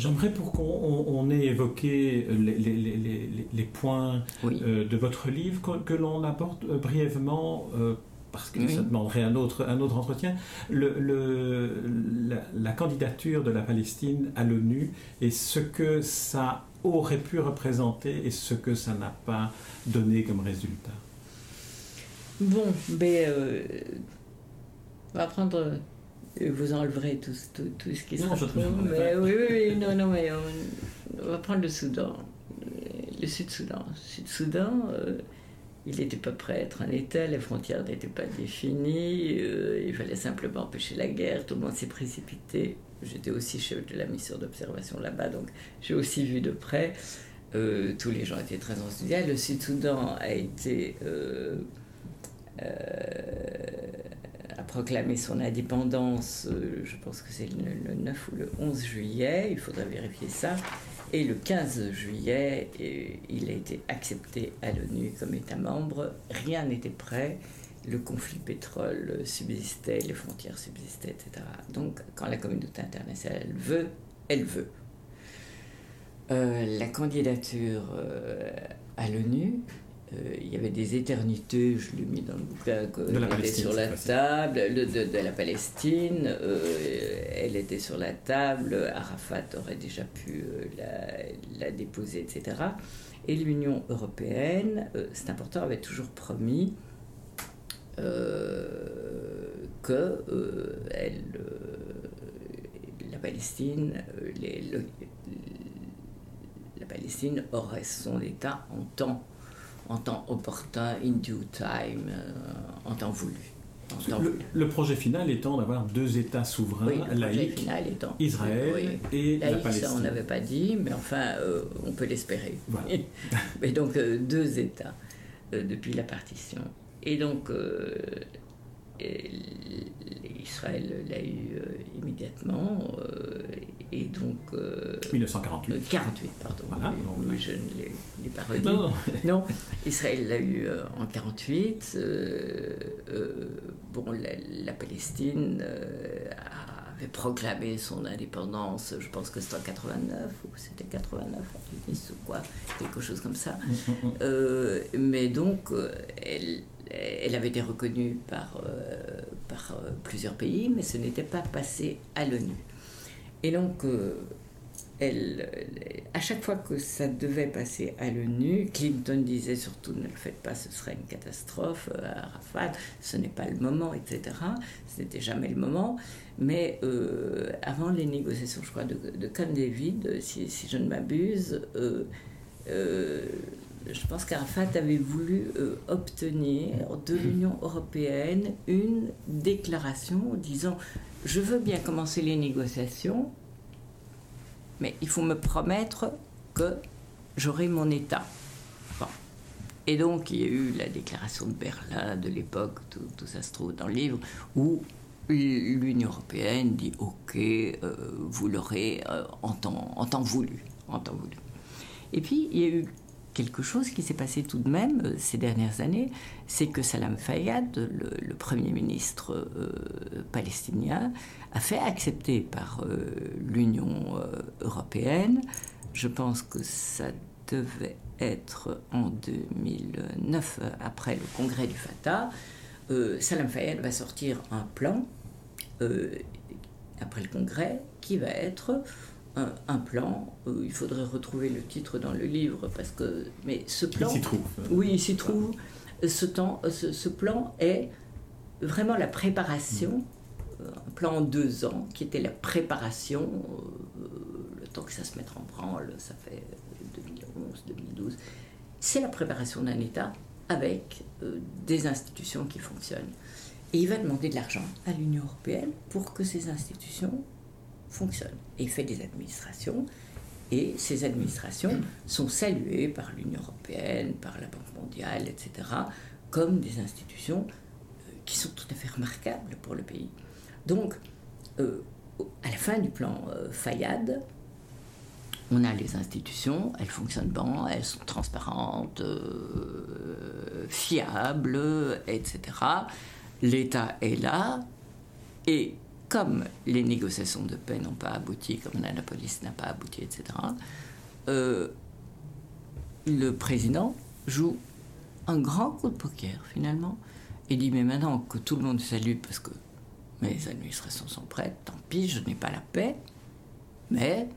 J'aimerais pour qu'on ait évoqué les, points euh, de votre livre, que, l'on aborde euh, brièvement, euh, parce que ça demanderait un autre, un autre entretien, le, la, candidature de la Palestine à l'ONU et ce que ça aurait pu représenter et ce que ça n'a pas donné comme résultat. Bon, ben, on va prendre vous enleverez tout, tout, ce qui se trouve. Mais, oui, oui, non, non, mais on, va prendre le Soudan, le Sud-Soudan. Le Sud-Soudan, euh, il n'était pas prêt à être un État, les frontières n'étaient pas définies, euh, il fallait simplement empêcher la guerre, tout le monde s'est précipité. J'étais aussi chef de la mission d'observation là-bas, donc j'ai aussi vu de près. Euh, tous les gens étaient très enthousiastes. Le Sud-Soudan a été proclamé son indépendance, euh, je pense que c'est le, 9 ou le 11 juillet, il faudrait vérifier ça. Et le 15 juillet, il a été accepté à l'ONU comme État membre. Rien n'était prêt. Le conflit pétrole subsistait, les frontières subsistaient, etc. Donc, quand la communauté internationale veut, elle veut. Euh, la candidature euh, à l'ONU, euh, il y avait des éternités, je l'ai mis dans le bouquin, elle était sur la table, de, la Palestine, euh, elle était sur la table, Arafat aurait déjà pu euh, la, déposer, etc. Et l'Union européenne, c'est important, avait toujours promis que elle, la Palestine, la Palestine aurait son État en temps en temps opportun, in due time, euh, en temps voulu. le, projet final étant d'avoir deux États souverains, oui, le projet final étant, Israël et la Palestine. Ça, on n'avait pas dit, mais enfin, euh, on peut l'espérer. mais donc, euh, deux États depuis la partition. Et donc, Israël l'a eu euh, immédiatement, euh, et donc... 1948. Euh, 48, pardon. je ne l'ai pas redit. Non, non. Israël l'a eu en 48. bon, la, Palestine avait proclamé son indépendance, je pense que c'était en 89, ou c'était 89, ou quoi, quelque chose comme ça. Mm, mm, mm. mais donc, elle elle avait été reconnue par, euh, par euh, plusieurs pays, mais ce n'était pas passé à l'ONU. Et donc, euh, elle, à chaque fois que ça devait passer à l'ONU, Clinton disait surtout ne le faites pas, ce serait une catastrophe, Arafat, ce n'est pas le moment, etc. Ce n'était jamais le moment. Mais avant les négociations, je crois, de, de Camp David, si, si je ne m'abuse, je pense qu'Arafat avait voulu euh, obtenir de l'Union européenne une déclaration disant je veux bien commencer les négociations, mais il faut me promettre que j'aurai mon État. Et donc il y a eu la déclaration de Berlin de l'époque, tout, ça se trouve dans le livre, où l'Union européenne dit ok, euh, vous l'aurez euh, en, temps, voulu. Et puis, il y a eu quelque chose qui s'est passé tout de même euh, ces dernières années, c'est que Salam Fayyad, le, Premier ministre euh, palestinien, a fait accepter par euh, l'Union européenne, je pense que ça devait être en 2009, après le congrès du Fatah, Salam Fayyad va sortir un plan, après le congrès, qui va être un, plan. Euh, il faudrait retrouver le titre dans le livre parce que. Mais ce plan. Il s'y trouve. Oui, il s'y trouve. Ce, temps, ce, plan est vraiment la préparation, euh, un plan en deux ans, qui était la préparation, euh, le temps que ça se mette en branle, ça fait 2011, 2012. C'est la préparation d'un État avec des institutions qui fonctionnent. Et il va demander de l'argent à l'Union européenne pour que ces institutions fonctionne. Et fait des administrations, et ces administrations sont saluées par l'Union européenne, par la Banque mondiale, etc., comme des institutions euh, qui sont tout à fait remarquables pour le pays. Donc, euh, à la fin du plan euh, Fayad, on a les institutions, elles fonctionnent bien, elles sont transparentes, fiables, etc. L'État est là, et comme les négociations de paix n'ont pas abouti, comme l'Annapolis n'a pas abouti, etc., euh, le président joue un grand coup de poker finalement et dit mais maintenant que tout le monde salue parce que mes administrations sont prêtes, tant pis, je n'ai pas la paix, mais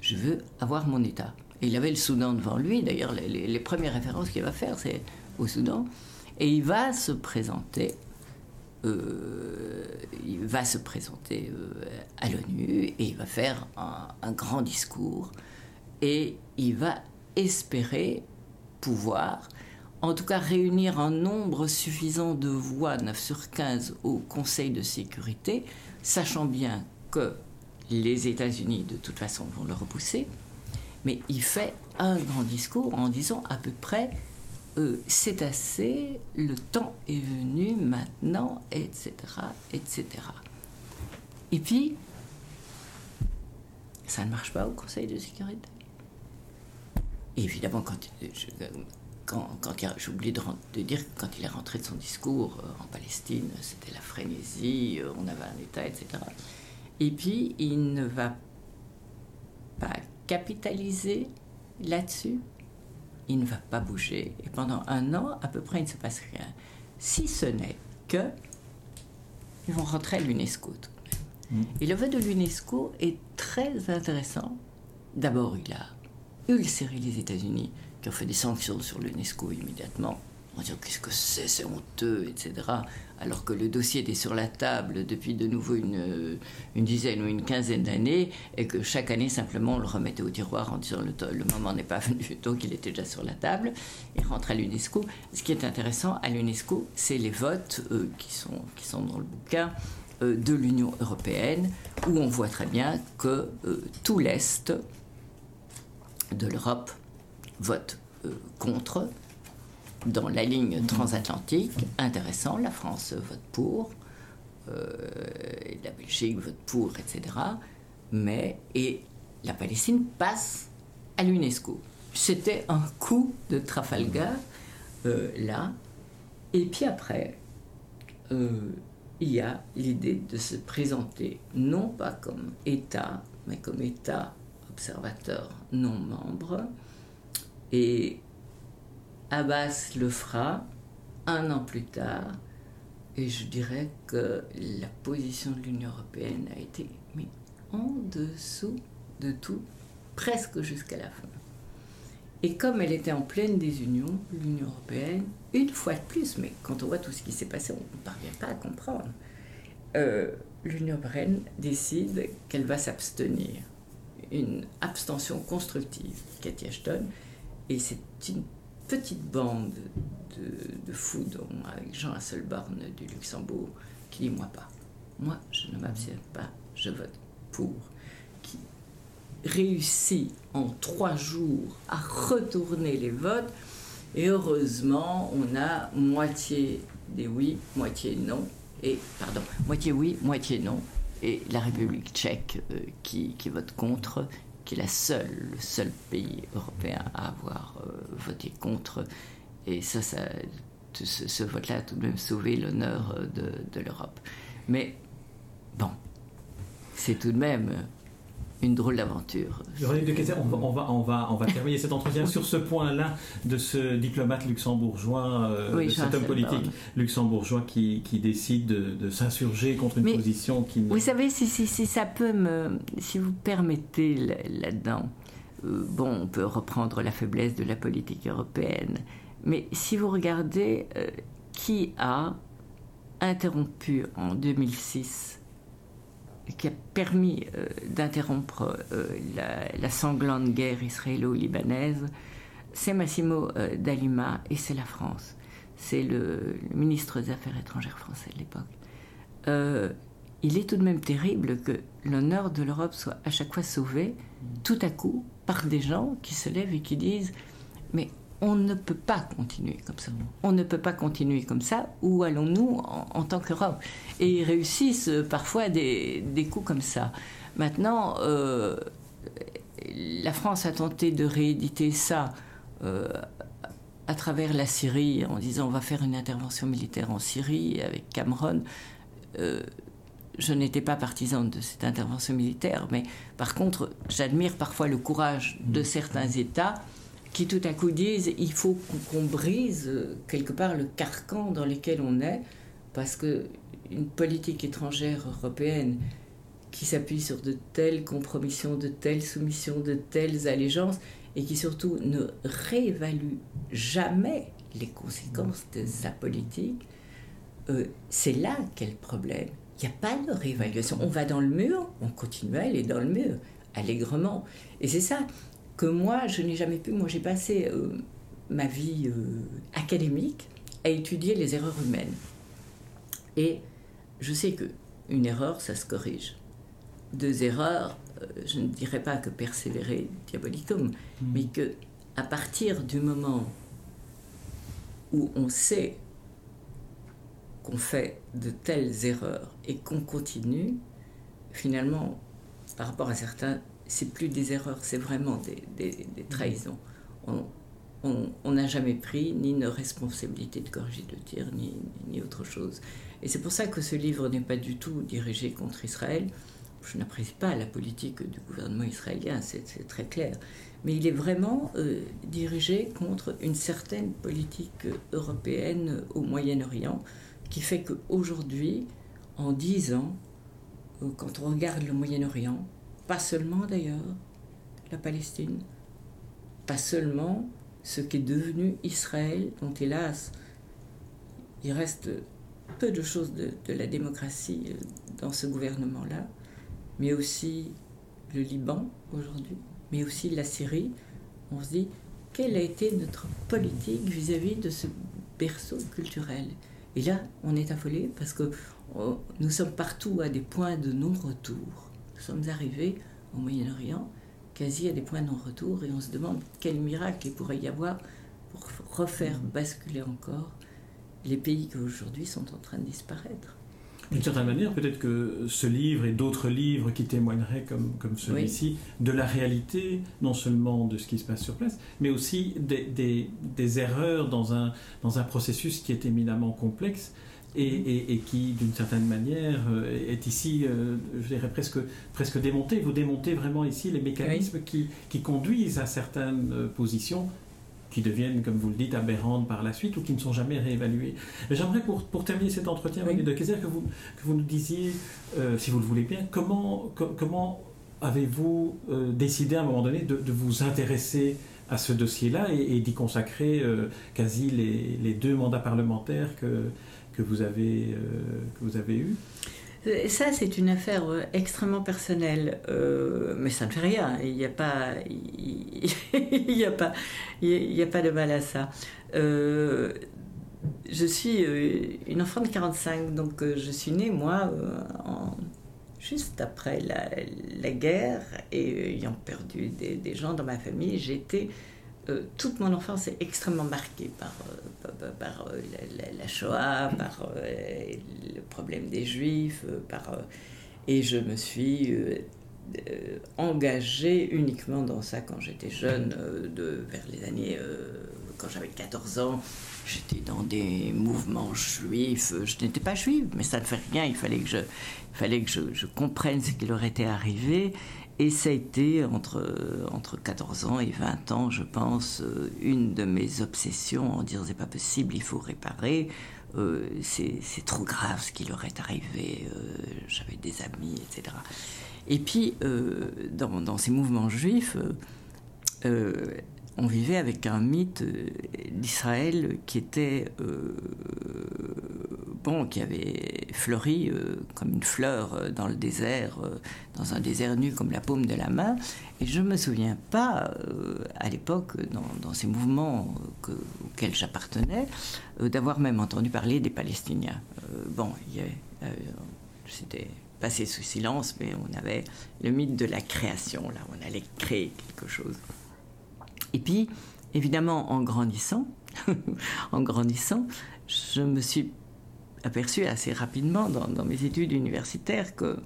je veux avoir mon État. Et il avait le Soudan devant lui, d'ailleurs les, premières références qu'il va faire c'est au Soudan, et il va se présenter euh, il va se présenter euh, à l'ONU et il va faire un, grand discours et il va espérer pouvoir, en tout cas réunir un nombre suffisant de voix, 9 sur 15, au Conseil de sécurité, sachant bien que les États-Unis, de toute façon, vont le repousser. Mais il fait un grand discours en disant à peu près euh, c'est assez, le temps est venu maintenant, etc., etc. Et puis, ça ne marche pas au Conseil de sécurité. évidemment, quand, quand, quand j'ai oublié de, dire quand il est rentré de son discours euh, en Palestine, c'était la frénésie, euh, on avait un État, etc. Et puis, il ne va pas capitaliser là-dessus il ne va pas bouger. Et pendant un an, à peu près, il ne se passe rien. Si ce n'est que ils vont rentrer à l'UNESCO. Mm. Et le vote de l'UNESCO est très intéressant. D'abord, il a ulcéré les États-Unis, qui ont fait des sanctions sur l'UNESCO immédiatement en qu'est-ce que c'est, c'est honteux, etc. Alors que le dossier était sur la table depuis de nouveau une, une dizaine ou une quinzaine d'années et que chaque année simplement on le remettait au tiroir en disant le, le moment n'est pas venu, donc il était déjà sur la table. Il rentre à l'UNESCO. Ce qui est intéressant à l'UNESCO, c'est les votes euh, qui, sont, qui sont dans le bouquin euh, de l'Union européenne, où on voit très bien que euh, tout l'Est de l'Europe vote contre dans la ligne transatlantique, intéressant, la France vote pour, euh, la Belgique vote pour, etc. Mais, et la Palestine passe à l'UNESCO. C'était un coup de Trafalgar, euh, là. Et puis après, euh, il y a l'idée de se présenter non pas comme État, mais comme État observateur non membre. Et Abbas le fera un an plus tard. Et je dirais que la position de l'Union européenne a été en dessous de tout, presque jusqu'à la fin. Et comme elle était en pleine désunion, l'Union européenne, une fois de plus, mais quand on voit tout ce qui s'est passé, on ne parvient pas à comprendre, euh, l'Union européenne décide qu'elle va s'abstenir. Une abstention constructive, Cathy Ashton, et c'est une petite bande de, de fous, avec Jean Hasselborn du Luxembourg, qui dit Moi pas. Moi, je ne m'abstiens pas, je vote pour. Qui réussit en trois jours à retourner les votes. Et heureusement, on a moitié des oui, moitié non. Et, pardon, moitié oui, moitié non. Et la République tchèque euh, qui vote contre qui est la seule, le seul pays européen à avoir euh, voté contre. Et ça, ça ce, vote-là a tout de même sauvé l'honneur euh, de, de l'Europe. Mais bon, c'est tout de même une drôle d'aventure. On va, on, va, on, va, on va terminer cet entretien sur ce point-là de ce diplomate luxembourgeois, euh, de cet homme politique luxembourgeois qui, qui décide de, s'insurger contre une position qui... Vous savez, si, si, si, ça peut me... Si vous permettez là-dedans, euh, bon, on peut reprendre la faiblesse de la politique européenne, mais si vous regardez euh, qui a interrompu en 2006 qui a permis euh, d'interrompre euh, la, sanglante guerre israélo-libanaise, c'est Massimo euh, D'Alima et c'est la France. C'est le, ministre des Affaires étrangères français de l'époque. il est tout de même terrible que l'honneur de l'Europe soit à chaque fois sauvé, tout à coup, par des gens qui se lèvent et qui disent Mais on ne peut pas continuer comme ça. On ne peut pas continuer comme ça. Où allons-nous en, tant qu'Europe? Et ils réussissent parfois des, coups comme ça. Maintenant, euh, la France a tenté de rééditer ça euh, à travers la Syrie en disant on va faire une intervention militaire en Syrie avec Cameron. Euh, je n'étais pas partisane de cette intervention militaire, mais par contre, j'admire parfois le courage de certains États qui tout à coup disent il faut qu'on brise quelque part le carcan dans lequel on est, parce que une politique étrangère européenne qui s'appuie sur de telles compromissions, de telles soumissions, de telles allégeances, et qui surtout ne réévalue jamais les conséquences de sa politique, euh, c'est là qu'est le problème. Il n'y a pas de réévaluation. On va dans le mur, on continue à aller dans le mur, allègrement. Et c'est ça que moi, je n'ai jamais pu. Moi, j'ai passé euh, ma vie euh, académique à étudier les erreurs humaines. Et je sais que une erreur, ça se corrige. Deux erreurs, euh, je ne dirais pas que persévérer diabolicum, hmm. mais que à partir du moment où on sait qu'on fait de telles erreurs et qu'on continue, finalement, par rapport à certains, c'est plus des erreurs, c'est vraiment des, des, trahisons. On n'a jamais pris ni une responsabilité de corriger le tir, ni, ni autre chose. Et c'est pour ça que ce livre n'est pas du tout dirigé contre Israël. Je n'apprécie pas la politique du gouvernement israélien, c'est très clair. Mais il est vraiment euh, dirigé contre une certaine politique européenne au Moyen-Orient, qui fait qu'aujourd'hui, en dix ans, euh, quand on regarde le Moyen-Orient, pas seulement d'ailleurs la Palestine, pas seulement ce qui est devenu Israël, dont hélas, il reste peu de choses de, la démocratie euh, dans ce gouvernement-là, mais aussi le Liban aujourd'hui, mais aussi la Syrie. On se dit, quelle a été notre politique vis-à-vis -vis de ce berceau culturel? Et là, on est affolé parce que oh, nous sommes partout à des points de non-retour. Nous sommes arrivés au Moyen-Orient quasi à des points de non-retour et on se demande quel miracle il pourrait y avoir pour refaire basculer encore les pays qui aujourd'hui sont en train de disparaître. D'une certaine manière, peut-être que ce livre et d'autres livres qui témoigneraient comme, comme celui-ci de la réalité, non seulement de ce qui se passe sur place, mais aussi des, des, des erreurs dans un, dans un processus qui est éminemment complexe et, et, qui, d'une certaine manière, euh, est ici, euh, je dirais, presque, presque démonté. Vous démontez vraiment ici les mécanismes qui, qui conduisent à certaines euh, positions qui deviennent, comme vous le dites, aberrantes par la suite ou qui ne sont jamais réévaluées. J'aimerais, pour, pour, terminer cet entretien, oui. de Kaiser, que vous, que vous nous disiez, si vous le voulez bien, comment, comment avez-vous décidé à un moment donné de, de vous intéresser à ce dossier-là et, et d'y consacrer quasi les, les, deux mandats parlementaires que, que vous avez, euh, que vous avez eu ça, c'est une affaire euh, extrêmement personnelle, euh, mais ça ne fait rien. Il n'y a pas, il n'y a pas, il y a pas de mal à ça. je suis une enfant de 45, donc je suis née moi juste après la, la, guerre et ayant perdu des, des gens dans ma famille, j'étais euh, toute mon enfance est extrêmement marquée par, euh, par, euh, la, Shoah, par le problème des Juifs, par, et je me suis engagée uniquement dans ça quand j'étais jeune, de, vers les années, quand j'avais 14 ans. J'étais dans des mouvements juifs. Je n'étais pas juive, mais ça ne fait rien. Il fallait que je, je comprenne ce qui leur était arrivé. Et ça a été entre, entre 14 ans et 20 ans, je pense, euh, une de mes obsessions en disant c'est pas possible, il faut réparer, euh, c'est trop grave ce qui leur est arrivé, euh, j'avais des amis, etc. Et puis, dans, dans, ces mouvements juifs, on vivait avec un mythe euh, d'Israël qui était euh, bon, qui avait fleuri euh, comme une fleur dans le désert, dans un désert nu comme la paume de la main. Et je ne me souviens pas, à l'époque, dans, ces mouvements auxquels j'appartenais, d'avoir même entendu parler des Palestiniens. bon, c'était passé sous silence, mais on avait le mythe de la création, là, on allait créer quelque chose. Et puis, évidemment, en grandissant, en grandissant, je me suis aperçu assez rapidement dans, mes études universitaires que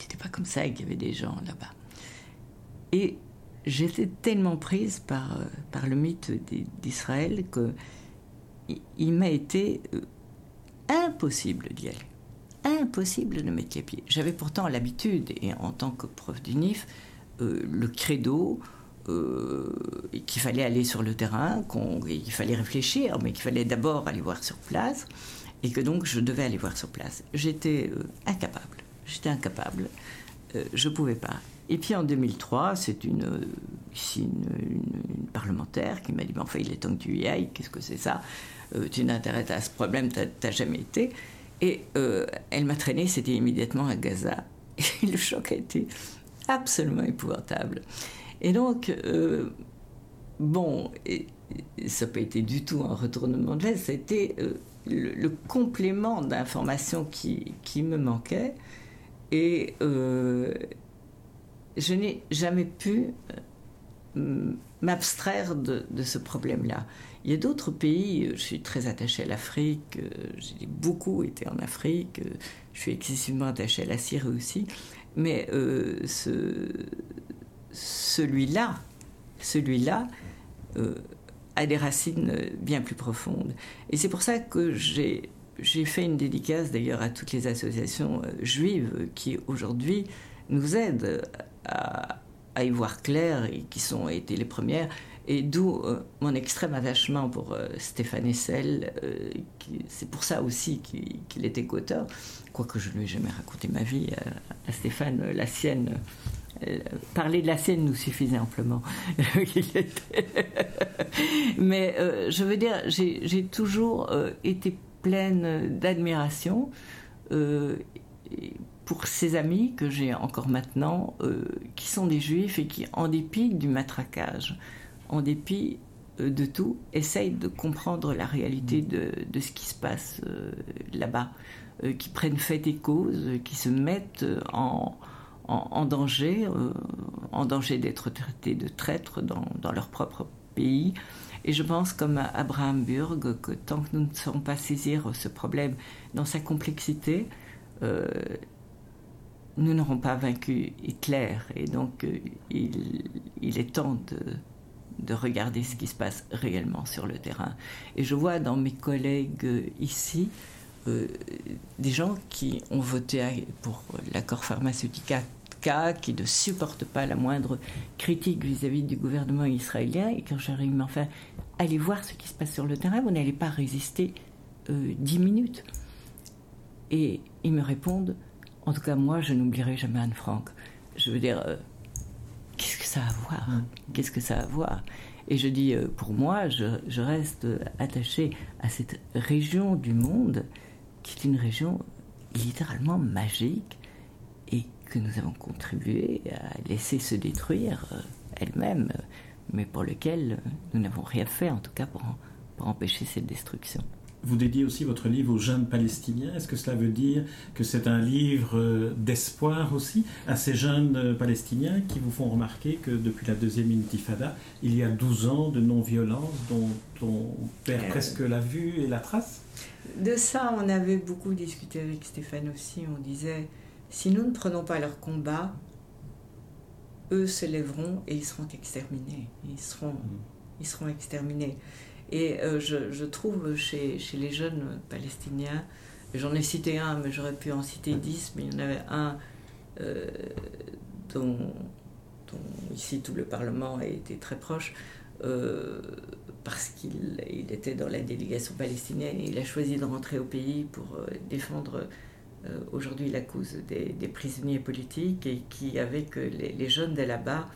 c'était pas comme ça qu'il y avait des gens là-bas. Et j'étais tellement prise par, par le mythe d'Israël que il, m'a été euh, impossible d'y aller. impossible de mettre les pieds. J'avais pourtant l'habitude, et en tant que prof d'UNIF, euh, le credo euh, qu'il fallait aller sur le terrain, qu'il fallait réfléchir, mais qu'il fallait d'abord aller voir sur place, et que donc je devais aller voir sur place. J'étais euh, incapable. J'étais incapable. je ne pouvais pas. Et puis en 2003, c'est une, parlementaire qui m'a dit, mais enfin, il est temps que tu y ailles, qu'est-ce que c'est ça? Tu n'intéresses à ce problème, tu n'as jamais été. Et euh, elle m'a traîné, c'était immédiatement à Gaza. Et le choc a été absolument épouvantable. Et donc, euh, bon, ça n'a pas été du tout un retournement de veste, c'était euh, le, complément d'informations qui, me manquait. Et je n'ai jamais pu m'abstraire de, ce problème-là. Il y a d'autres pays, euh, je suis très attachée à l'Afrique, euh, j'ai beaucoup été en Afrique, euh, je suis excessivement attachée à la Syrie aussi, mais ce, celui-là, celui-là a des racines bien plus profondes. Et c'est pour ça que j'ai fait une dédicace d'ailleurs à toutes les associations juives qui aujourd'hui nous aident à, y voir clair et qui sont été les premières et d'où euh, mon extrême attachement pour euh, Stéphane Essel. Euh, c'est pour ça aussi qu'il était co-auteur. Quoique je ne lui ai jamais raconté ma vie à, Stéphane, la sienne. Parler de la sienne nous suffisait amplement. Mais je veux dire, j'ai toujours été pleine d'admiration pour ces amis que j'ai encore maintenant, qui sont des juifs et qui, en dépit du matraquage, en dépit euh, de tout, essayent de comprendre la réalité de, ce qui se passe euh, là-bas, euh, qui prennent fait et cause, qui se mettent en, danger, en danger d'être traités de traîtres dans, leur propre pays. Et je pense, comme Abraham Burg, que tant que nous ne saurons pas saisir ce problème dans sa complexité, nous n'aurons pas vaincu Hitler. Et donc, il est temps de de regarder ce qui se passe réellement sur le terrain. Et je vois dans mes collègues euh, ici euh, des gens qui ont voté pour l'accord pharmaceutique K, qui ne supportent pas la moindre critique vis-à-vis du gouvernement israélien. Et quand j'arrive, mais enfin, allez voir ce qui se passe sur le terrain, vous n'allez pas résister euh, dix minutes. Et ils me répondent, en tout cas moi, je n'oublierai jamais Anne Frank. Je veux dire, qu'est-ce que ça a à voir? Qu'est-ce que ça a à voir? Et je dis, euh, pour moi, je, reste attachée à cette région du monde qui est une région littéralement magique que nous avons contribué à laisser se détruire euh, elle-même, mais pour lequel nous n'avons rien fait, en tout cas pour empêcher cette destruction. Vous dédiez aussi votre livre aux jeunes Palestiniens. Est-ce que cela veut dire que c'est un livre euh, d'espoir aussi à ces jeunes euh, Palestiniens qui vous font remarquer que depuis la deuxième intifada, il y a 12 ans de non-violence dont on perd euh, presque la vue et la trace? De ça, on avait beaucoup discuté avec Stéphane aussi. On disait, si nous ne prenons pas leur combat, eux se lèveront et ils seront exterminés. Ils seront, mm. ils seront exterminés. Et euh, je, trouve chez, chez, les jeunes palestiniens, j'en ai cité un, mais j'aurais pu en citer dix, mais il y en avait un euh, dont, ici tout le Parlement a été très proche, euh, parce qu'il il était dans la délégation palestinienne et il a choisi de rentrer au pays pour défendre aujourd'hui la cause des, des, prisonniers politiques et qui, avec les, les jeunes de là-bas,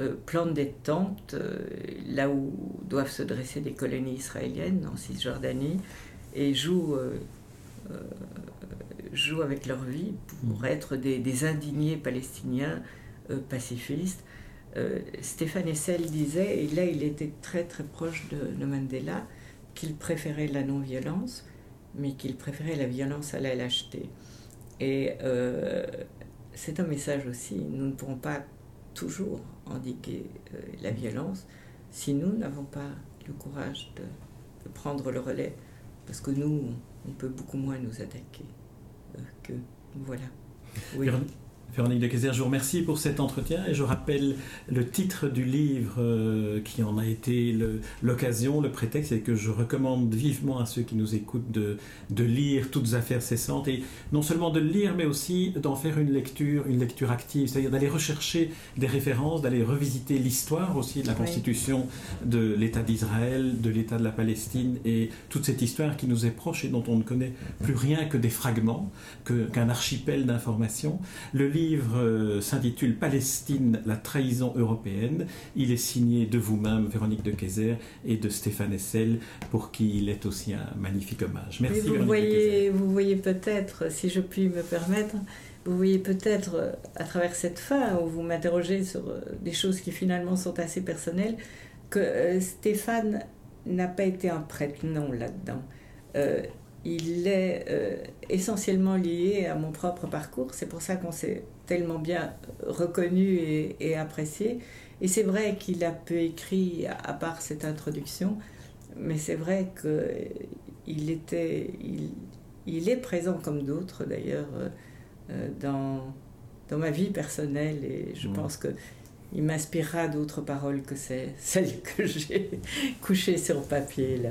euh, plantent des tentes euh, là où doivent se dresser des colonies israéliennes en Cisjordanie et jouent, euh, jouent avec leur vie pour mm. être des, indignés palestiniens pacifistes. Stéphane Essel disait, et là il était très très proche de, Mandela, qu'il préférait la non-violence, mais qu'il préférait la violence à la lâcheté. Et c'est un message aussi, nous ne pourrons pas toujours endiguer euh, la violence si nous n'avons pas le courage de, prendre le relais, parce que nous, on peut beaucoup moins nous attaquer euh, que voilà. Oui. Véronique de Kayser, je vous remercie pour cet entretien et je rappelle le titre du livre euh, qui en a été l'occasion, le, prétexte et que je recommande vivement à ceux qui nous écoutent de, de lire toutes affaires cessantes et non seulement de le lire mais aussi d'en faire une lecture, une lecture active, c'est-à-dire d'aller rechercher des références, d'aller revisiter l'histoire aussi de la constitution de l'État d'Israël, de l'État de la Palestine et toute cette histoire qui nous est proche et dont on ne connaît plus rien que des fragments, qu'un archipel d'informations. Le livre livre euh, s'intitule Palestine, la trahison européenne. Il est signé de vous-même, Véronique de Kayser, et de Stéphane Essel, pour qui il est aussi un magnifique hommage. Merci. vous, voyez, vous voyez peut-être, si je puis me permettre, vous voyez peut-être euh, à travers cette fin où vous m'interrogez sur euh, des choses qui finalement sont assez personnelles, que Stéphane n'a pas été un prête-nom là-dedans il est euh, essentiellement lié à mon propre parcours. C'est pour ça qu'on s'est tellement bien reconnu et, apprécié. Et c'est vrai qu'il a peu écrit, à part cette introduction, mais c'est vrai qu'il était, il, est présent comme d'autres d'ailleurs euh, dans, dans ma vie personnelle et je pense que il m'inspirera d'autres paroles que celles que j'ai couchées sur papier là.